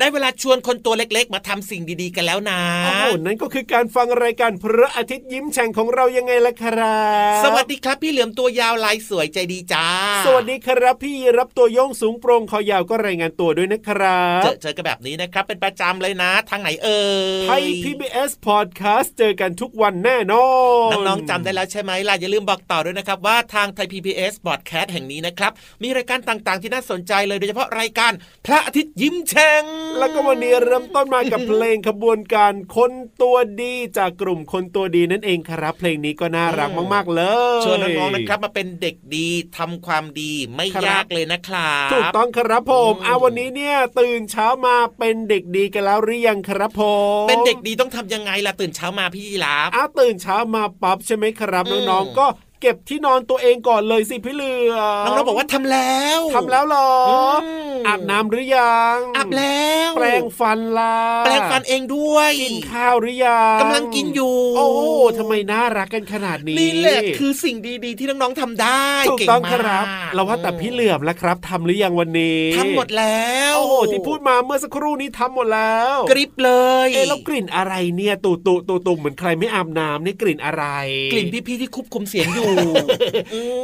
ได้เวลาชวนคนตัวเล็กๆ มาทำสิ่งดีๆกันแล้วนะโอ้โหนั่นก็คือการฟังรายการพระอาทิตย์ยิ้มแฉ่งของเรายังไงล่ะครับ สวัสดีครับพี่เหลือมตัวยาวลายสวยใจดีจ้า สวัสดีครับพี่รับตัวโยงสูงโปร่งคอยาวก็รายงานตัวด้วยนะครับเจอเจอกันแบบนี้นะครับ เป็นประจำเลยนะทางไหนเอ่ยไทย PBS Podcast เจอกันทุกวันแน่นอนน้องๆจำได้แล้วใช่ไหมล่ะอย่าลืมบอกต่อด้วยนะครับว่าทางไทย PBS Podcast แห่งนี้นะครับมีรายการต่างๆ ที่น่าสนใจเลยโดยเฉพาะรายการพระอาทิตย์ยิ้มแฉ่งแล้วก็วันนี้เริ่มต้นมากับเพลงขบวนการคนตัวดีจากกลุ่มคนตัวดีนั่นเองครับ เพลงนี้ก็น่ารักมาก ๆ เลยชวนน้องๆนะครับมาเป็นเด็กดีทำความดีไม่ครับยากเลยนะครับถูกต้องครับผมอืมอาวันนี้เนี่ยตื่นเช้ามาเป็นเด็กดีกันแล้วหรือยังครับผมเป็นเด็กดีต้องทำยังไงล่ะตื่นเช้ามาพี่ยีราฟอ้าวตื่นเช้ามาปั๊บใช่ไหมครับอืมน้องๆก็ เก็บที่นอนตัวเองก่อนเลยสิพี่เหลือน้องๆบอกว่าทำแล้วทำแล้วเหรออมอาบน้ำหรือยังอาบแล้วแปรงฟันล่ะแปรงฟันเองด้วยกินข้าวหรือยังกำลังกินอยู่ โอ้ทำไมน่ารักกันขนาดนี้นี่แหละคือสิ่งดีๆ ที่น้องๆทำได้ถูกเก่งต้องมากครับ เราว่าแต่พี่เหลือมแล้วครับทำหรือยังวันนี้ทำหมดแล้วโอ้โหที่พูดมาเมื่อสักครู่นี้ทำหมดแล้ว กริบเลยเอ๊ะแล้วกลิ่นอะไรเนี่ยตูตูตูตูเหมือนใครไม่อาบน้ำนี่กลิ่นอะไร กลิ่นพี่ๆที่ควบคุมเสียงอยู่อืม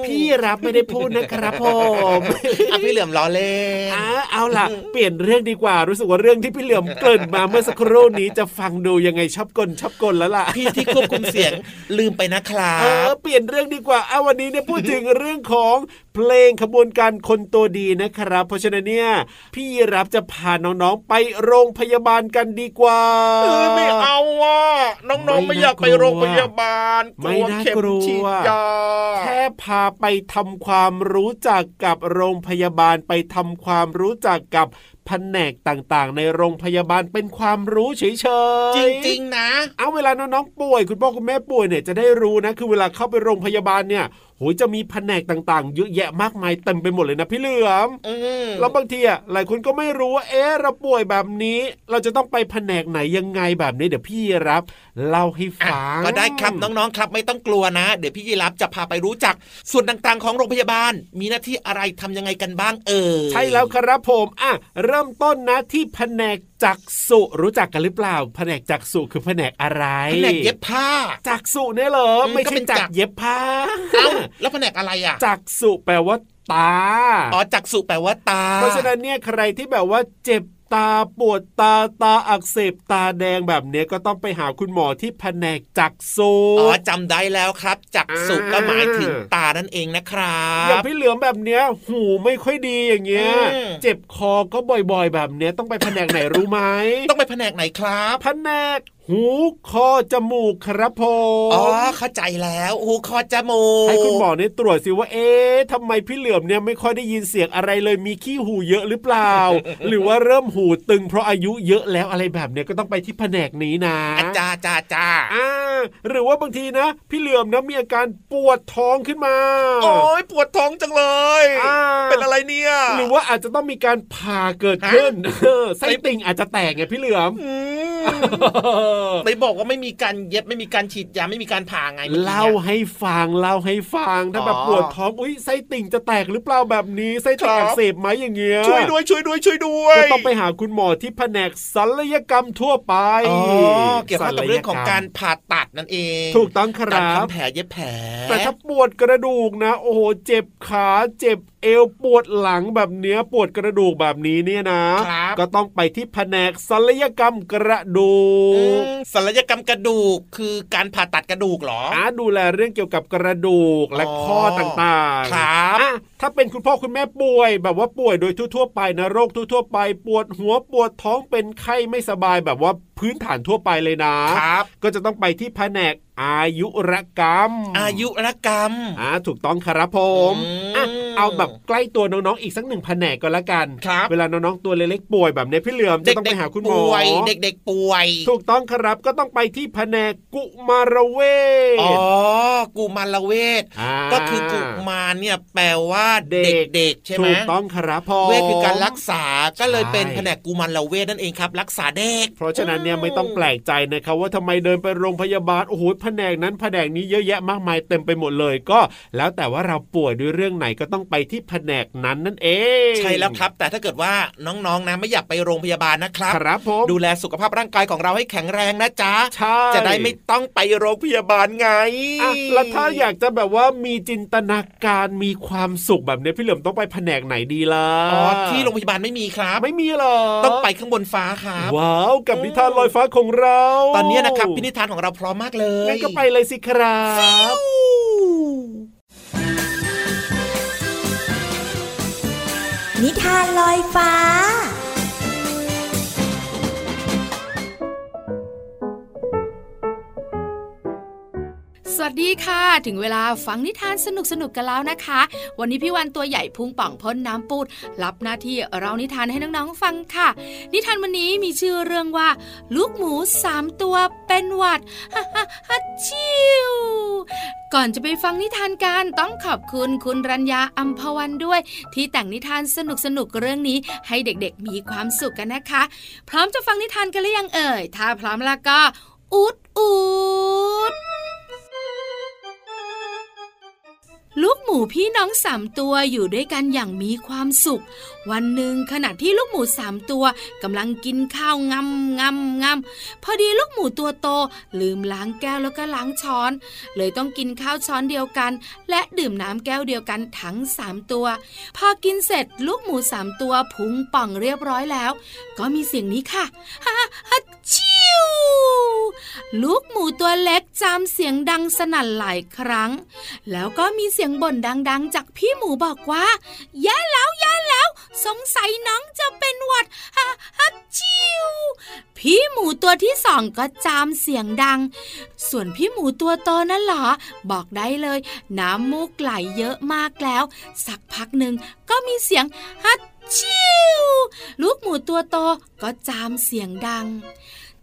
พี่รับไม่ได้พูดนะครับผมอะพี่เหลือมล้อเล่นอ่าเอาล่ะ เปลี่ยนเรื่องดีกว่ารู้สึกว่าเรื่องที่พี่เหลือมเกริ่นมาเมื่อสักครู่นี้จะฟังดูยังไงชอบกลชอบกลแล้วล่ะพี่ที่ควบคุมเสียงลืมไปนะครัเออบเปลี่ยนเรื่องดีกว่าเอาวันนี้เนี่ยพูดถึงเรื่องของ เพลงขบวนการคนตัวดีนะครับ เพราะฉะนั้นเนี่ยพี่รับจะพาน้องๆไปโรงพยาบาลกันดีกว่าเออไม่เอาอะน้องๆไม่ไม่อยากไปน่ากลัวโรงพยาบาลไม่น่ากลัวเข็มฉีดยาแค่พาไปทำความรู้จักกับโรงพยาบาลไปทำความรู้จักกับ แผนกต่างๆ ในโรงพยาบาลเป็นความรู้เฉยๆ จริงๆนะ เอาเวลาน้องๆป่วย คุณพ่อคุณแม่ป่วยเนี่ยจะได้รู้นะ คือเวลาเข้าไปโรงพยาบาลเนี่ยโหยจะมีแผนกต่างๆ เยอะแยะมากมายเต็มไปหมดเลยนะพี่เหลือมอืมแล้วบางทีอะหลายคนก็ไม่รู้ว่าเอ๊ะเราป่วยแบบนี้ เราจะต้องไปแผนกไหนยังไงแบบนี้เดี๋ยวพี่รับเล่าให้อะฟังก็ได้ครับน้องๆครับไม่ต้องกลัวนะ เดี๋ยวพี่ยีรับจะพาไปรู้จัก ส่วนต่างๆ ของโรงพยาบาล มีหน้าที่อะไรทำยังไงกันบ้างเออใช่แล้วครับผมอะเริ่มต้นนะที่แผนกจักษุรู้จักกันหรือเปล่า แผนกจักษุคือแผนกอะไรแผนกเย็บผ้า จักษุเนี่ยเหรออืมไม่ก็ใช่เป็นจัจักกเย็บผ้าเอ้าแล้วแผนกอะไรอะ จักษุแปลว่าตา อ๋อ จักษุแปลว่าตา เพราะฉะนั้นเนี่ยใครที่แบบว่าเจ็บ ตาปวดตาตาอักเสบตาแดงแบบเนี้ยก็ต้องไปหาคุณหมอที่แผนกจักษุอ๋อจำได้แล้วครับจักษุอ่าก็หมายถึงตานั่นเองนะครัอย่างบพี่เหลือมแบบเนี้ย หูไม่ค่อยดีอย่างเงี้ยอืมเจ็บคอก็บ่อยๆ แบบเนี้ยต้องไปแผนกไหนรู้ไหมต้องไปแผนกไหนครับแผนก หหูคอจมูกครับผมอ๋อเข้าใจแล้วหูคอจมูก ให้คุณหมอเนี่ยตรวจสิว่าเอ๊ะทำไมพี่เหลือมเนี่ยไม่ค่อยได้ยินเสียงอะไรเลยมีขี้หูเยอะหรือเปล่า หรือว่าเริ่มหูตึงเพราะอายุเยอะแล้วอะไรแบบเนี้ยก็ต้องไปที่แผนกนี้นะอาจาจ้าจ้าอ่าหรือว่าบางทีนะ พี่เหลือมนะมีอาการปวดท้องขึ้นมาโอ้ยปวดท้องจังเลยอ่าเป็นอะไรเนี่ยหรือว่าอาจจะต้องมีการผ่าเกิดขึ้นเออไส้ติ่งอาจจะแตกไงพี่เหลือมอืมไหนบอกว่าไม่มีการเย็บไม่มีการฉีดยาไม่มีการผ่าไงมื่อกี้นี่ยเล่าให้ฟังเล่าให้ฟังถ้าแบบอ๋อปวดท้องอุ้ยไส้ติ่งจะแตกหรือเปล่าแบบนี้ไส้ติ่งครับอักเสบไหมอย่างเงี้ยช่วยด้วยช่วยด้วยช่วยด้วยก็ต้องไปหาคุณหมอที่แผนกศัลยกรรมทั่วไปอ๋อเกี่ยวข้องกับเรื่องของการผ่าตัดนั่นเอง ถูกต้องคการรับทำแผลเย็บแผลแต่ถ้าปวดกระดูกนะ โอ้โหเจ็บขาเจ็บ เอวปวดหลังแบบเนี้ยปวดกระดูกแบบนี้เนี่ยนะครับก็ต้องไปที่แผนกศัลยกรรมกระดูอืกมศัลยกรรมกระดูกคือการผ่าตัดกระดูกเหรออ่าดูแลเรื่องเกี่ยวกับกระดูกและอ๋อข้อต่างๆครับอะถ้าเป็นคุณพ่อคุณแม่ป่วย แบบว่าป่วยโดยทั่วๆไปนะโรคทั่วๆไป ปวดหัวปวดท้องเป็นไข้ไม่สบายแบบว่า พื้นฐานทั่วไปเลยนะครับ ก็จะต้องไปที่แผนกอายุรกรรม อายุรกรรมอ่าถูกต้องครับผมอืมอะเอาแบบใกล้ตัวน้องๆอีกสักหนึ่งแผนกก็แล้วกันครับเวลาน้องๆตัวเล็กๆป่วยแบบเนี้ยพี่เหลือมจะต้องไปหาคุณหมอป่วยเด็กๆป่วย ถูกต้องครับก็ต้องไปที่แผนกกุมารเวชอ๋อกุมารเวทาก็คือกุมารเนี่ยแปลว่าเด็เด็กกๆใช่ไหมถูกต้องครับพ่อเวทคือการรักษาก็เลยใช่เป็นแผนกกุมารเวทนั่นเองครับ รักษาเด็ก เพราะฉะนั้นเนี่ยไม่ต้องแปลกใจนะครับว่าทำไมเดินไปโรงพยาบาลโอ้โหแผนกนั้นแผนกนี้เยอะแยะมากมายเต็มไปหมดเลยก็ แล้วแต่ว่าเราป่วยด้วยเรื่องไหนก็ต้องไปที่แผนกนั้นนั่นเองใช่แล้วครับ แต่ถ้าเกิดว่าน้องๆนะไม่อยากไปโรงพยาบาลนะครับครับผมดูแลสุขภาพร่างกายของเราให้แข็งแรงนะจ๊ะใช่จะได้ไม่ต้องไปโรงพยาบาลไงอะแล้วถ้าอยากจะแบบว่ามีจินตนาการมีความสุขแบบนี้พี่เหลิมต้องไปแผนกไหนดีล่ะอ๋อที่โรงพยาบาลไม่มีครับ ไม่มีหรอต้องไปข้างบนฟ้าครับว้าวกับนิทานลอยฟ้าของเรา ตอนนี้นะครับพินิธานของเราพร้อมมากเลยงั้นก็ไปเลยสิครับนิทานลอยฟ้า ดีค่ะ ถึงเวลาฟังนิทานสนุกสนุกกันแล้วนะคะ วันนี้พี่วันตัวใหญ่พุงป่องพ้นน้ำปูด รับหน้าที่เรานิทานให้น้องๆฟังค่ะ นิทานวันนี้มีชื่อเรื่องว่า ลูกหมูสามตัวเป็นหวัดฮ่าฮ่าฮ่าชิวก่อนจะไปฟังนิทานกันต้องขอบคุณคุณรัญญาอัมพวันด้วย ที่แต่งนิทานสนุกสนุกๆเรื่องนี้ให้เด็กๆมีความสุขกันนะคะ พร้อมจะฟังนิทานกันหรือยังเอ่ย ถ้าพร้อมแล้วก็อุดอุด ลูกหมูพี่น้องสามตัวอยู่ด้วยกันอย่างมีความสุข วันหนึ่งขณะที่ลูกหมูสามตัวกำลังกินข้าวงำงำงำพอดีลูกหมูตัวโต ลืมล้างแก้วแล้วก็ล้างช้อน เลยต้องกินข้าวช้อนเดียวกัน และดื่มน้ำแก้วเดียวกันทั้งสามตัว พอกินเสร็จลูกหมูสามตัวพุงป่องเรียบร้อยแล้ว ก็มีเสียงนี้ค่ะฮ่าฮ่าชิว ลูกหมูตัวเล็กจำเสียงดังสนั่นหลายครั้ง แล้วก็มีเสียงบ่นดังๆ จากพี่หมูบอกว่าแย่แล้วแย่แล้ว สงสัยน้องจะเป็นหวัดฮ่าฮัดชิวพี่หมูตัวที่สองก็จามเสียงดัง ส่วนพี่หมูตัวโตนั่นหรอ บอกได้เลย น้ำมูกไหลเยอะมากแล้ว สักพักหนึ่งก็มีเสียงฮัดชิวลูกหมูตัวโตก็จามเสียงดัง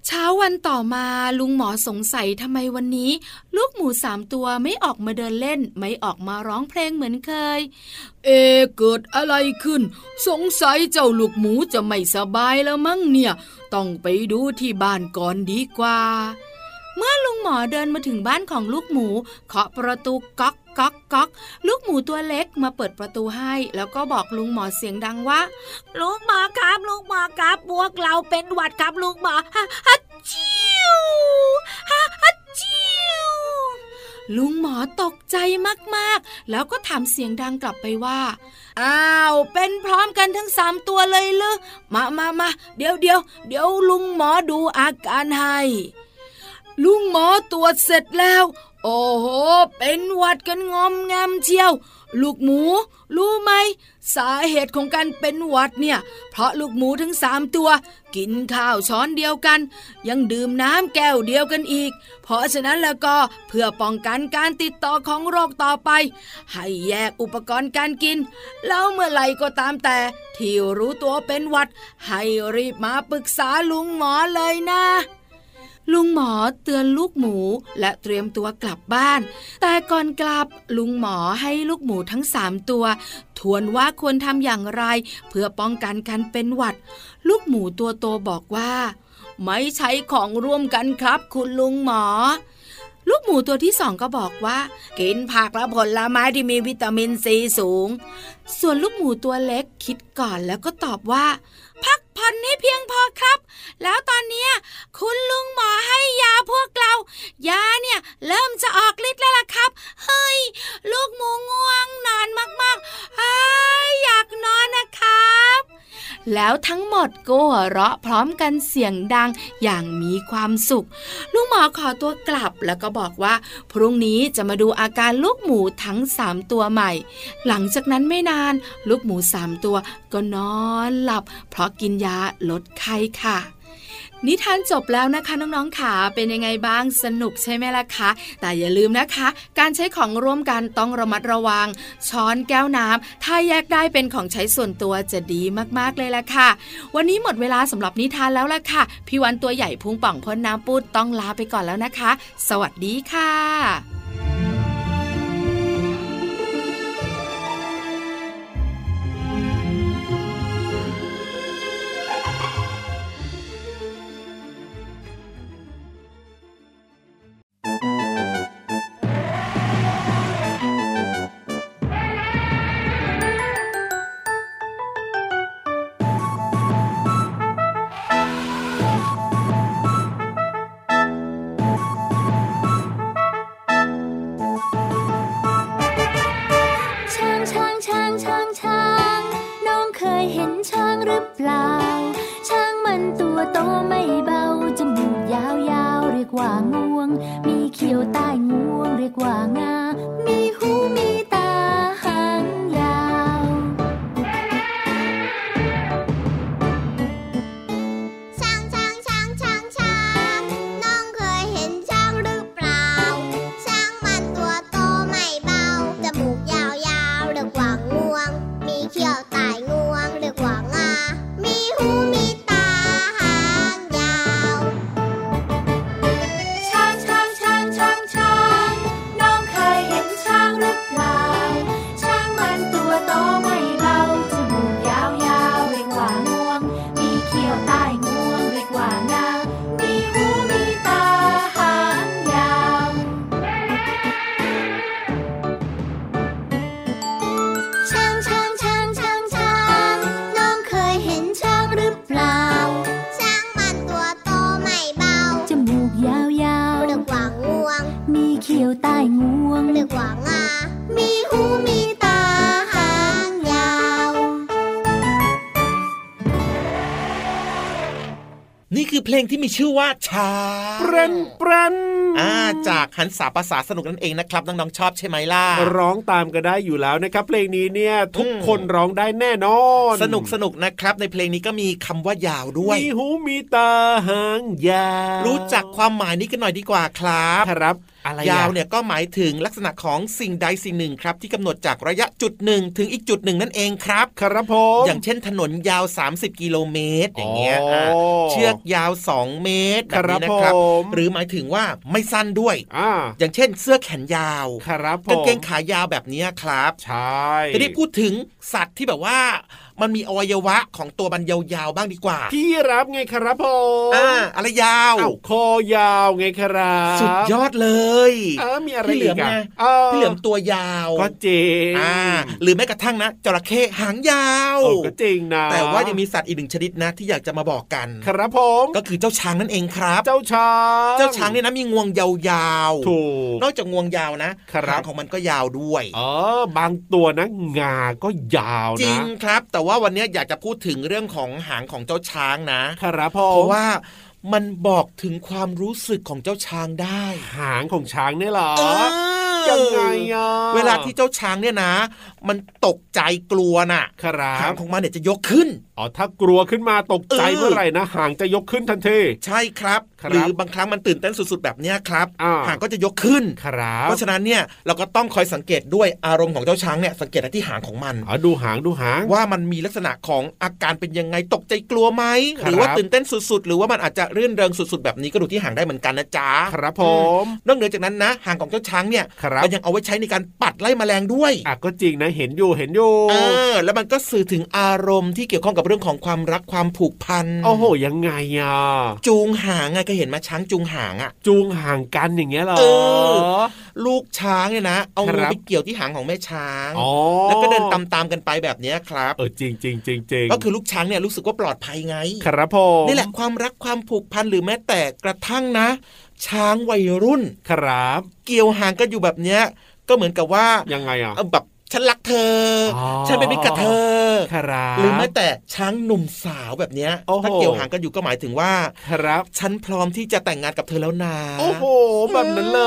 เช้าวันต่อมาลุงหมอสงสัยทำไมวันนี้ ลูกหมูสามตัวไม่ออกมาเดินเล่น ไม่ออกมาร้องเพลงเหมือนเคย เอ เกิดอะไรขึ้น สงสัยเจ้าลูกหมูจะไม่สบายแล้วมั้งเนี่ย ต้องไปดูที่บ้านก่อนดีกว่า เมื่อลุงหมอเดินมาถึงบ้านของลูกหมูเคาะประตูก๊อก ก๊อกก๊อกลูกหมูตัวเล็กมาเปิดประตูให้ แล้วก็บอกลุงหมอเสียงดังว่าลุงหมอครับลุงหมอครับพวกเราเป็นหวัดครับลุงหมอฮะฮัดชิวฮะฮัดชิวลุงหมอตกใจมากๆ แล้วก็ถามเสียงดังกลับไปว่า อ้าว เป็นพร้อมกันทั้งสามตัวเลยเหรอมามามาเดี๋ยวเดี๋ยวเดี๋ยวลุงหมอดูอาการให้ลุงหมอตรวจเสร็จแล้ว โอ้โห เป็นหวัดกันงอมแงมเชียว ลูกหมู รู้ไหม สาเหตุของการเป็นหวัดเนี่ย เพราะลูกหมูทั้งสามตัว กินข้าวช้อนเดียวกัน ยังดื่มน้ำแก้วเดียวกันอีก เพราะฉะนั้นแล้วก็เพื่อป้องกันการติดต่อของโรคต่อไป ให้แยกอุปกรณ์การกิน แล้วเมื่อไหร่ก็ตามแต่ ที่รู้ตัวเป็นหวัด ให้รีบมาปรึกษาลุงหมอเลยนะ ลุงหมอเตือนลูกหมู และเตรียมตัวกลับบ้าน แต่ก่อนกลับลุงหมอให้ลูกหมูทั้งสามตัว ทวนว่าควรทำอย่างไร เพื่อป้องกันการเป็นหวัด ลูกหมูตัวโตบอกว่า ไม่ใช้ของร่วมกันครับ คุณลุงหมอ ลูกหมูตัวที่สองก็บอกว่า กินผักและผลไม้ที่มีวิตามินซีสูง ส่วนลูกหมูตัวเล็กคิดก่อนแล้วก็ตอบว่าพักผ่อนให้เพียงพอครับ แล้วตอนเนี้คุณลุงหมอให้ยาพวกเรา ยาเนี่ยเริ่มจะออกฤทธิ์แล้วล่ะครับ เฮ้ย ลูกหมูง่วงนอนมากๆเฮ้ยอยากนอนนะครับ แล้วทั้งหมดก็หัวเราะพร้อมกันเสียงดังอย่างมีความสุขลุงหมอขอตัวกลับแล้วก็บอกว่า พรุ่งนี้จะมาดูอาการลูกหมูทั้งสามตัวใหม่ หลังจากนั้นไม่นาน ลูกหมูสามตัวก็นอนหลับ เพราะกินยาลดไข้ค่ะนิทานจบแล้วนะคะน้องๆค่ะเป็นยังไงบ้างสนุกใช่ไหมล่ะคะแต่อย่าลืมนะคะ การใช้ของร่วมกันต้องระมัดระวัง ช้อนแก้วน้ำถ้าแยกได้เป็นของใช้ส่วนตัวจะดีมากๆเลยล่ะค่ะ วันนี้หมดเวลาสำหรับนิทานแล้วล่ะค่ะพี่วันตัวใหญ่พุงป่องพ้นน้ำปูดต้องลาไปก่อนแล้วนะคะ สวัสดีค่ะ ชื่อว่าช้างเปรนเปรนอ่าจากหันสาภาษาสนุกนั่นเองนะครับน้องๆชอบใช่ไหมล่ะร้องตามก็ได้อยู่แล้วนะครับ เพลงนี้เนี่ยทุกอืมคนร้องได้แน่นอน สนุกสนุกนะครับ ในเพลงนี้ก็มีคำว่ายาวด้วยมีหูมีตาหางยาวรู้จักความหมายนี้กันหน่อยดีกว่าครับครับ อะไรอะยาวเนี่ยก็หมายถึงลักษณะของสิ่งใดสิ่งหนึ่งครับ ที่กำหนดจากระยะจุดหนึ่งถึงอีกจุดหนึ่งนั่นเองครับครับผมอย่างเช่นถนนยาว 30 กิโลเมตรอย่างเงี้ยอ๋ออะเชือกยาว 2 เมตรแบบนี้นะครับครับผมหรือหมายถึงว่าไม่สั้นด้วยอ่าอย่างเช่น เสื้อแขนยาวครับผมกางเกงขายาวแบบนี้ครับ ใช่ทีนี้พูดถึงสัตว์ที่แบบว่า มันมีอวัยวะของตัวมันยาวๆบ้างดีกว่าพี่รับไงครับผมอ่าอะไรยาวเอ้าคอยาวไงครับสุดยอดเลยเออมีอะไรพี่เหลือีอมกอะไงออพี่เหลือมตัวยาวก็จริงอ่าหรือแม้กระทั่งนะจระเข้หางยาวโอ้ก็จริงนะแต่ว่ายังมีสัตว์อีกหนึ่งชนิดนะที่อยากจะมาบอกกัน ครับผมก็คือเจ้าช้างนั่นเองครับ เจ้าช้างเจ้าช้างเนี่ยนะมีงวงยาวๆถูกนอกจากงวงยาวนะครับหางของมันก็ยาวด้วยเออบางตัวนะงาก็ยาวนะจริงครับ แต่ว่าวันนี้อยากจะพูดถึงเรื่องของหางของเจ้าช้างนะครับผเพราะมว่ามันบอกถึงความรู้สึกของเจ้าช้างได้ หางของช้างเนี่ยเหรอเออยังไงอะเวลาที่เจ้าช้างเนี่ยนะ มันตกใจกลัวน่ะครัหางบของมันเนี่ยจะยกขึ้นอ๋อถ้ากลัวขึ้นมาตกใจเออเมื่อไหร่นะหางจะยกขึ้นทันทีใช่ครับครับ หรือบางครั้งมันตื่นเต้นสุดๆแบบเนี้ยครับอ่าหางก็จะยกขึ้นครับเพราะฉะนั้นเนี่ยเราก็ต้องคอยสังเกตด้วยอารมณ์ของเจ้าช้างเนี่ยสังเกตที่หางของมันอ๋อดูหางดูหางว่ามันมีลักษณะของอาการเป็นยังไงตกใจกลัวไหมครับหรือว่าตื่นเต้นสุดๆ หรือว่ามันอาจจะรื่นเริงสุดๆ แบบนี้ก็ดูที่หางได้เหมือนกันนะจ๊ะครับผมนอกเหนือจากนั้นนะหางของเจ้าช้างเนี่ยครับมันยังเอาไว้ใช้ในการปัดไล่แมลงด้วยอะก็จริงนะเห็นอยู่เห็นอยู่เออแล้วมันก็สื่อถึงอารมณ์ที่เกี่ยวข้องกับเรื่องของความรักความผูกพันโอ้โหยังไงอะจูงหางไงก็เห็นไหมาช้างจูงหางอะ จูงห่างกันอย่างเงี้ยเหรอเออลูกช้างเนี่ยนะ เอาคมืรัอบไปเกี่ยวที่หางของแม่ช้างอ๋อแล้วก็เดินตามๆกันไปแบบเนี้ยครับเออจริงจริงจริงจริงก็คือลูกช้างเนี่ยรู้สึกว่าปลอดภัยไง ครับผมนี่แหละความรักความผูกพันหรือแม้แต่กระทั่งนะ ช้างวัยรุ่นครับ เกี่ยวหางกันอยู่แบบเนี้ยก็เหมือนกับว่ายังไงอะเออแบบ ฉันรักเธอออฉันเป็นมิตรกับเธอครับหรือแม้แต่ช้างหนุ่มสาวแบบเนี้ยโอ้โหถ้าเกี่ยวหางกันอยู่ก็หมายถึงว่าครับ ฉันพร้อมที่จะแต่งงานกับเธอแล้วนะโอ้โหแบบนั้นเล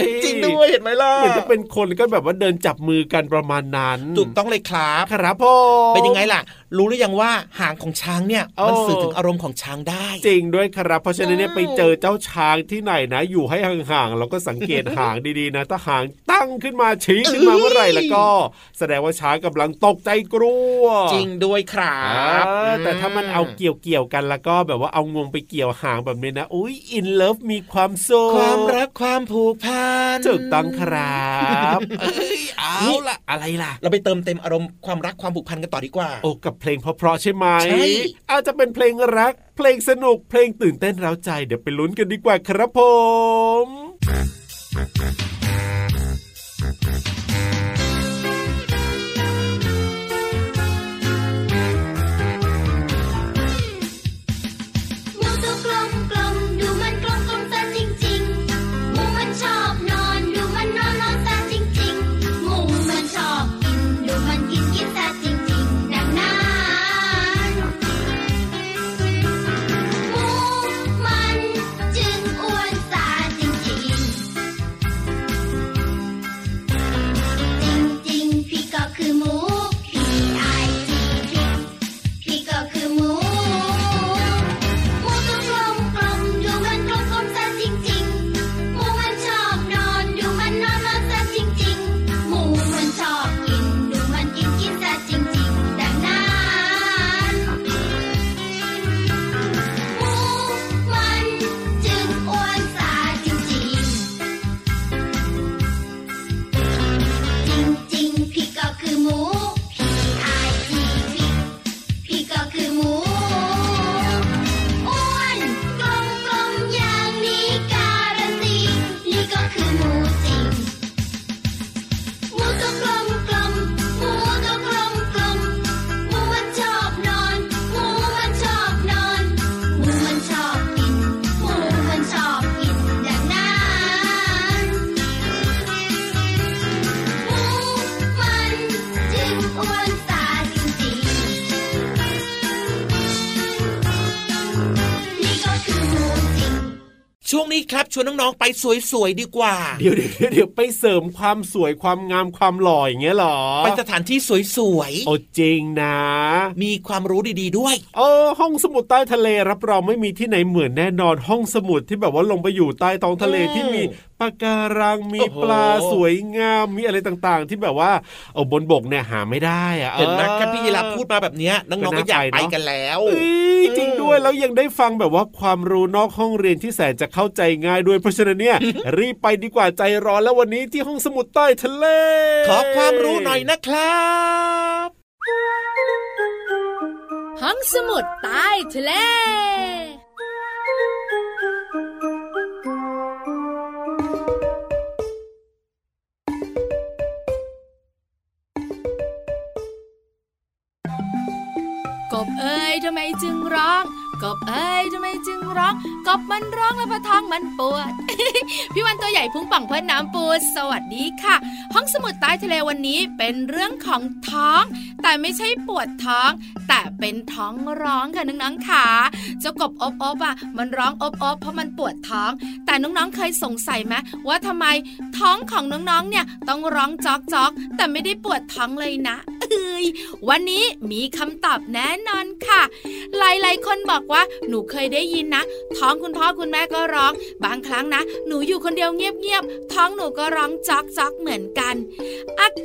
ย จริงด้วยเห็นไหมล่ะเหมือนจะเป็นคนก็แบบว่าเดินจับมือกันประมาณนั้นถูกต้องเลยครับครับผมเป็นยังไงล่ะ รู้หรือยังว่าหางของช้างเนี่ยโอ้มันสื่อถึงอารมณ์ของช้างได้ จริงด้วยครับ เพราะฉะนั้นเนี่ยอืมไปเจอเจ้าช้างที่ไหนนะ อยู่ให้ห่างๆเราก็สังเกตหางดีๆนะถ้าหางตั้งขึ้นมาชี้ขึ้นมาเมื่อไหร่แล้วก็แสดงว่าช้างกำลังตกใจกลัว จริงด้วยครับเออแต่ถ้ามันเอาเกี่ยวเกี่ยวๆกันแล้วก็แบบว่าเอางวงไปเกี่ยวหางแบบนี้นะอุ้ยอินเลิฟมีความสุขความรักความผูกพันถูกต้องครับเอ้ยเอาล่ะอะไรล่ะ เราไปเติมเต็มอารมณ์ความรักความผูกพันกันต่อดีกว่า โอ้กับเพลงเพราะๆใช่ไหมใช่อาจจะเป็นเพลงรัก เพลงสนุกเพลงตื่นเต้นเร้าใจเดี๋ยวไปลุ้นกันดีกว่าครับผม นี้ครับชวนน้องๆไปสวยๆดีกว่า เดี๋ยวเดี๋ยวเดี๋ยวไปเสริมความสวยความงามความหล่ออย่างเงี้ยเหรอ ไปสถานที่สวยโอ้จริงนะๆมีความรู้ดีๆด้วยเออห้องสมุดใต้ทะเลรับรองไม่มีที่ไหนเหมือนแน่นอนห้องสมุดที่แบบว่าลงไปอยู่ใต้ท้องทะเลอืมที่มี ปะการังมีโอ้โหปลาสวยงามมีอะไรต่างๆ ที่แบบว่าเออบนบกเนี่ยหาไม่ได้อะเห็นไหมออแค่พี่ยีราฟพูดมาแบบเนี้ยน้องๆก็อยากไปกันแล้วเอ้ยจริงด้วยแล้วยังได้ฟังแบบว่าความรู้นอกห้องเรียนที่แสนจะเข้าใจง่ายด้วยเพราะฉะนั้นเนี่ยรีบไปดีกว่าใจร้อนแล้ววันนี้ที่ห้องสมุดใต้ทะเล ขอความรู้หน่อยนะครับ ห้องสมุดใต้ทะเล กบเอ้ยทำไมจึงร้องกบมันร้องแล้วพะท้องมันปวด พี่วันตัวใหญ่พุงป่องเพื่อนน้ำปูสวัสดีค่ะ ห้องสมุดใต้ทะเลวันนี้เป็นเรื่องของท้อง แต่ไม่ใช่ปวดท้อง แต่เป็นท้องร้องค่ะน้องๆขาเจ้ากบอบอบอะมันร้องอบอบเพราะมันปวดท้อง แต่น้องๆเคยสงสัยไหมว่าทำไมท้องของน้องๆเนี่ยต้องร้องจอกจอกแต่ไม่ได้ปวดท้องเลยนะเอ้ยวันนี้มีคำตอบแน่นอนค่ะ หลายๆคนบอกว่าหนูเคยได้ยินนะ ท้องคุณพ่อคุณแม่ก็ร้อง บางครั้งนะ หนูอยู่คนเดียวเงียบๆท้องหนูก็ร้องจอกจอกเหมือนกัน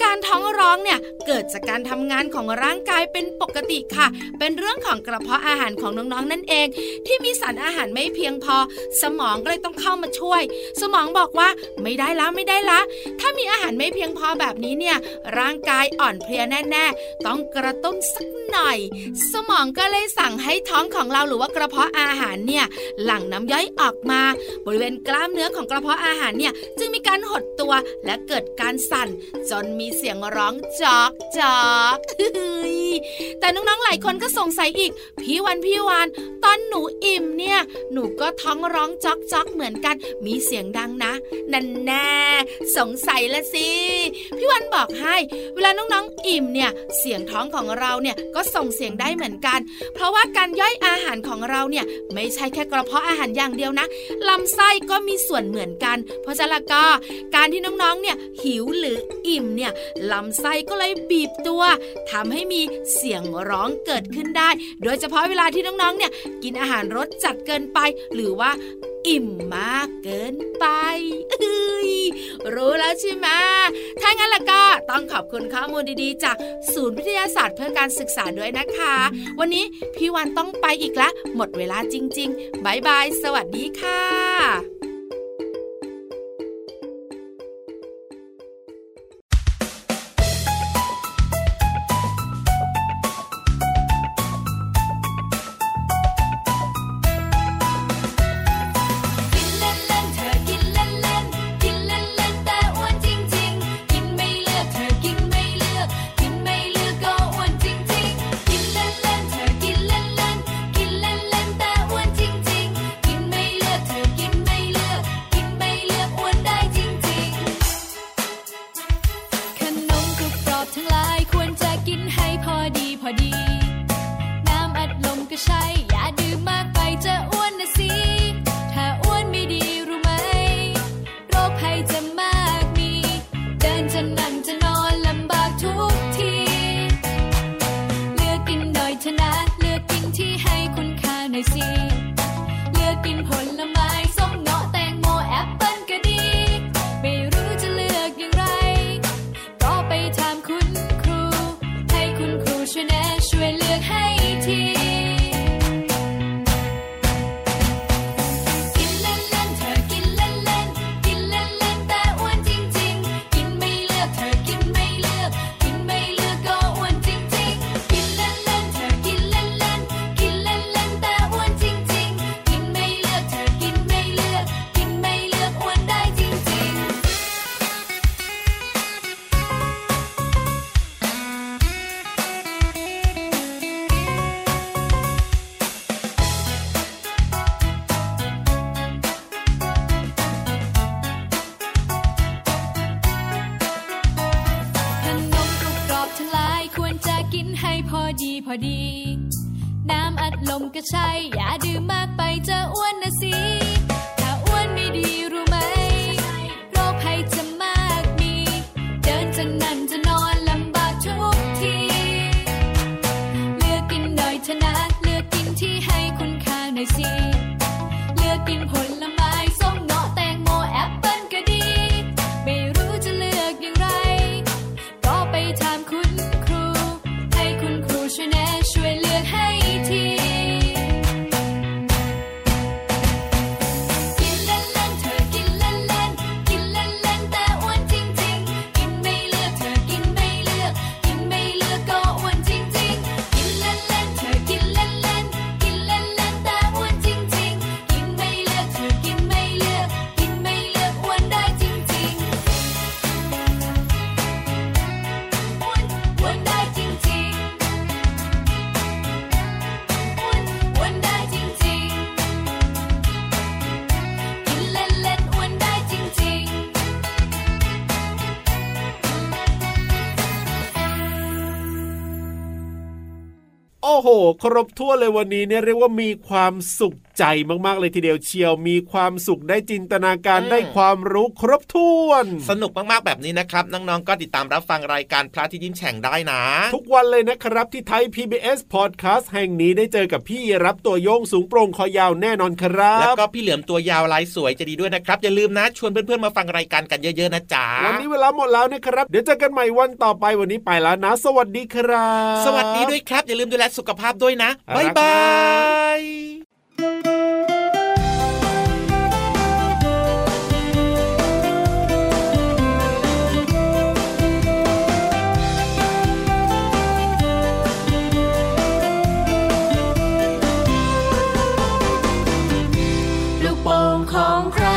การท้องร้องเนี่ยเกิดจากการทำงานของร่างกายเป็นปกติค่ะ เป็นเรื่องของกระเพาะอาหารของน้องๆนั่นเอง ที่มีสารอาหารไม่เพียงพอ สมองก็เลยต้องเข้ามาช่วย สมองบอกว่าไม่ได้ละไม่ได้ละ ถ้ามีอาหารไม่เพียงพอแบบนี้เนี่ยร่างกายอ่อนเพลียแน่ ๆ ต้องกระตุ้นสักหน่อย สมองก็เลยสั่งให้ท้องของเราหรือว่ากระเพาะอาหารเนี่ยหลั่งน้ำย่อยออกมา บริเวณกล้ามเนื้อของกระเพาะอาหารเนี่ยจึงมีการหดตัวและเกิดการสั่นจนมีีเสียงร้องจอกจอกแต่น้องๆหลายคนก็สงสัยอีก พี่วันพี่วานตอนหนูอิ่มเนี่ย หนูก็ท้องร้องจอกจอกเหมือนกัน มีเสียงดังนะ นั่นแน่สงสัยละสิพี่วันบอกให้ เวลาน้องๆอิ่มเนี่ย เสียงท้องของเราเนี่ยก็ส่งเสียงได้เหมือนกัน เพราะว่าการย่อยอาหารของเราเนี่ยไม่ใช่แค่กระเพาะอาหารอย่างเดียวนะลำไส้ก็มีส่วนเหมือนกัน เพราะฉะนั้นก็การที่น้องๆเนี่ยหิวหรืออิ่มเนี่ยลำไส้ก็เลยบีบตัวทำให้มีเสียงร้องเกิดขึ้นได้ โดยเฉพาะเวลาที่น้องๆเนี่ยกินอาหารรสจัดเกินไป หรือว่าอิ่มมากเกินไปเอ้ยรู้แล้วใช่ไหมถ้างั้นล่ะก็ต้องขอบคุณข้อมูลดีๆ จากศูนย์วิทยาศาสตร์เพื่อการศึกษาด้วยนะคะ วันนี้พี่วันต้องไปอีกแล้วหมดเวลาจริงๆบายบาย สวัสดีค่ะ หน่อยสิเลือกกินผล โห ครบทั่วเลยวันนี้เนี่ยเรียกว่ามีความสุข ใจมากๆเลยทีเดียวเชียวมีความสุขได้จินตนาการได้ความรู้ครบถ้วน สนุกมากๆแบบนี้นะครับ น้องๆก็ติดตามรับฟังรายการพระที่ยิ้มแฉ่งได้นะ ทุกวันเลยนะครับที่ไทย PBS Podcast แห่งนี้ได้เจอกับพี่รับตัวโยงสูงโปร่งคอยาวแน่นอนครับ แล้วก็พี่เหลือมตัวยาวลายสวยจะดีด้วยนะครับอย่าลืมนะชวนเพื่อนๆมาฟังรายการกันเยอะๆนะจ๊ะวันนี้เวลาหมดแล้วนะครับ เดี๋ยวเจอกันใหม่วันต่อไปวันนี้ไปแล้วนะ สวัสดีครับ สวัสดีด้วยครับ อย่าลืมดูแลสุขภาพด้วยนะบ๊ายบาย ลูกโป่งของใคร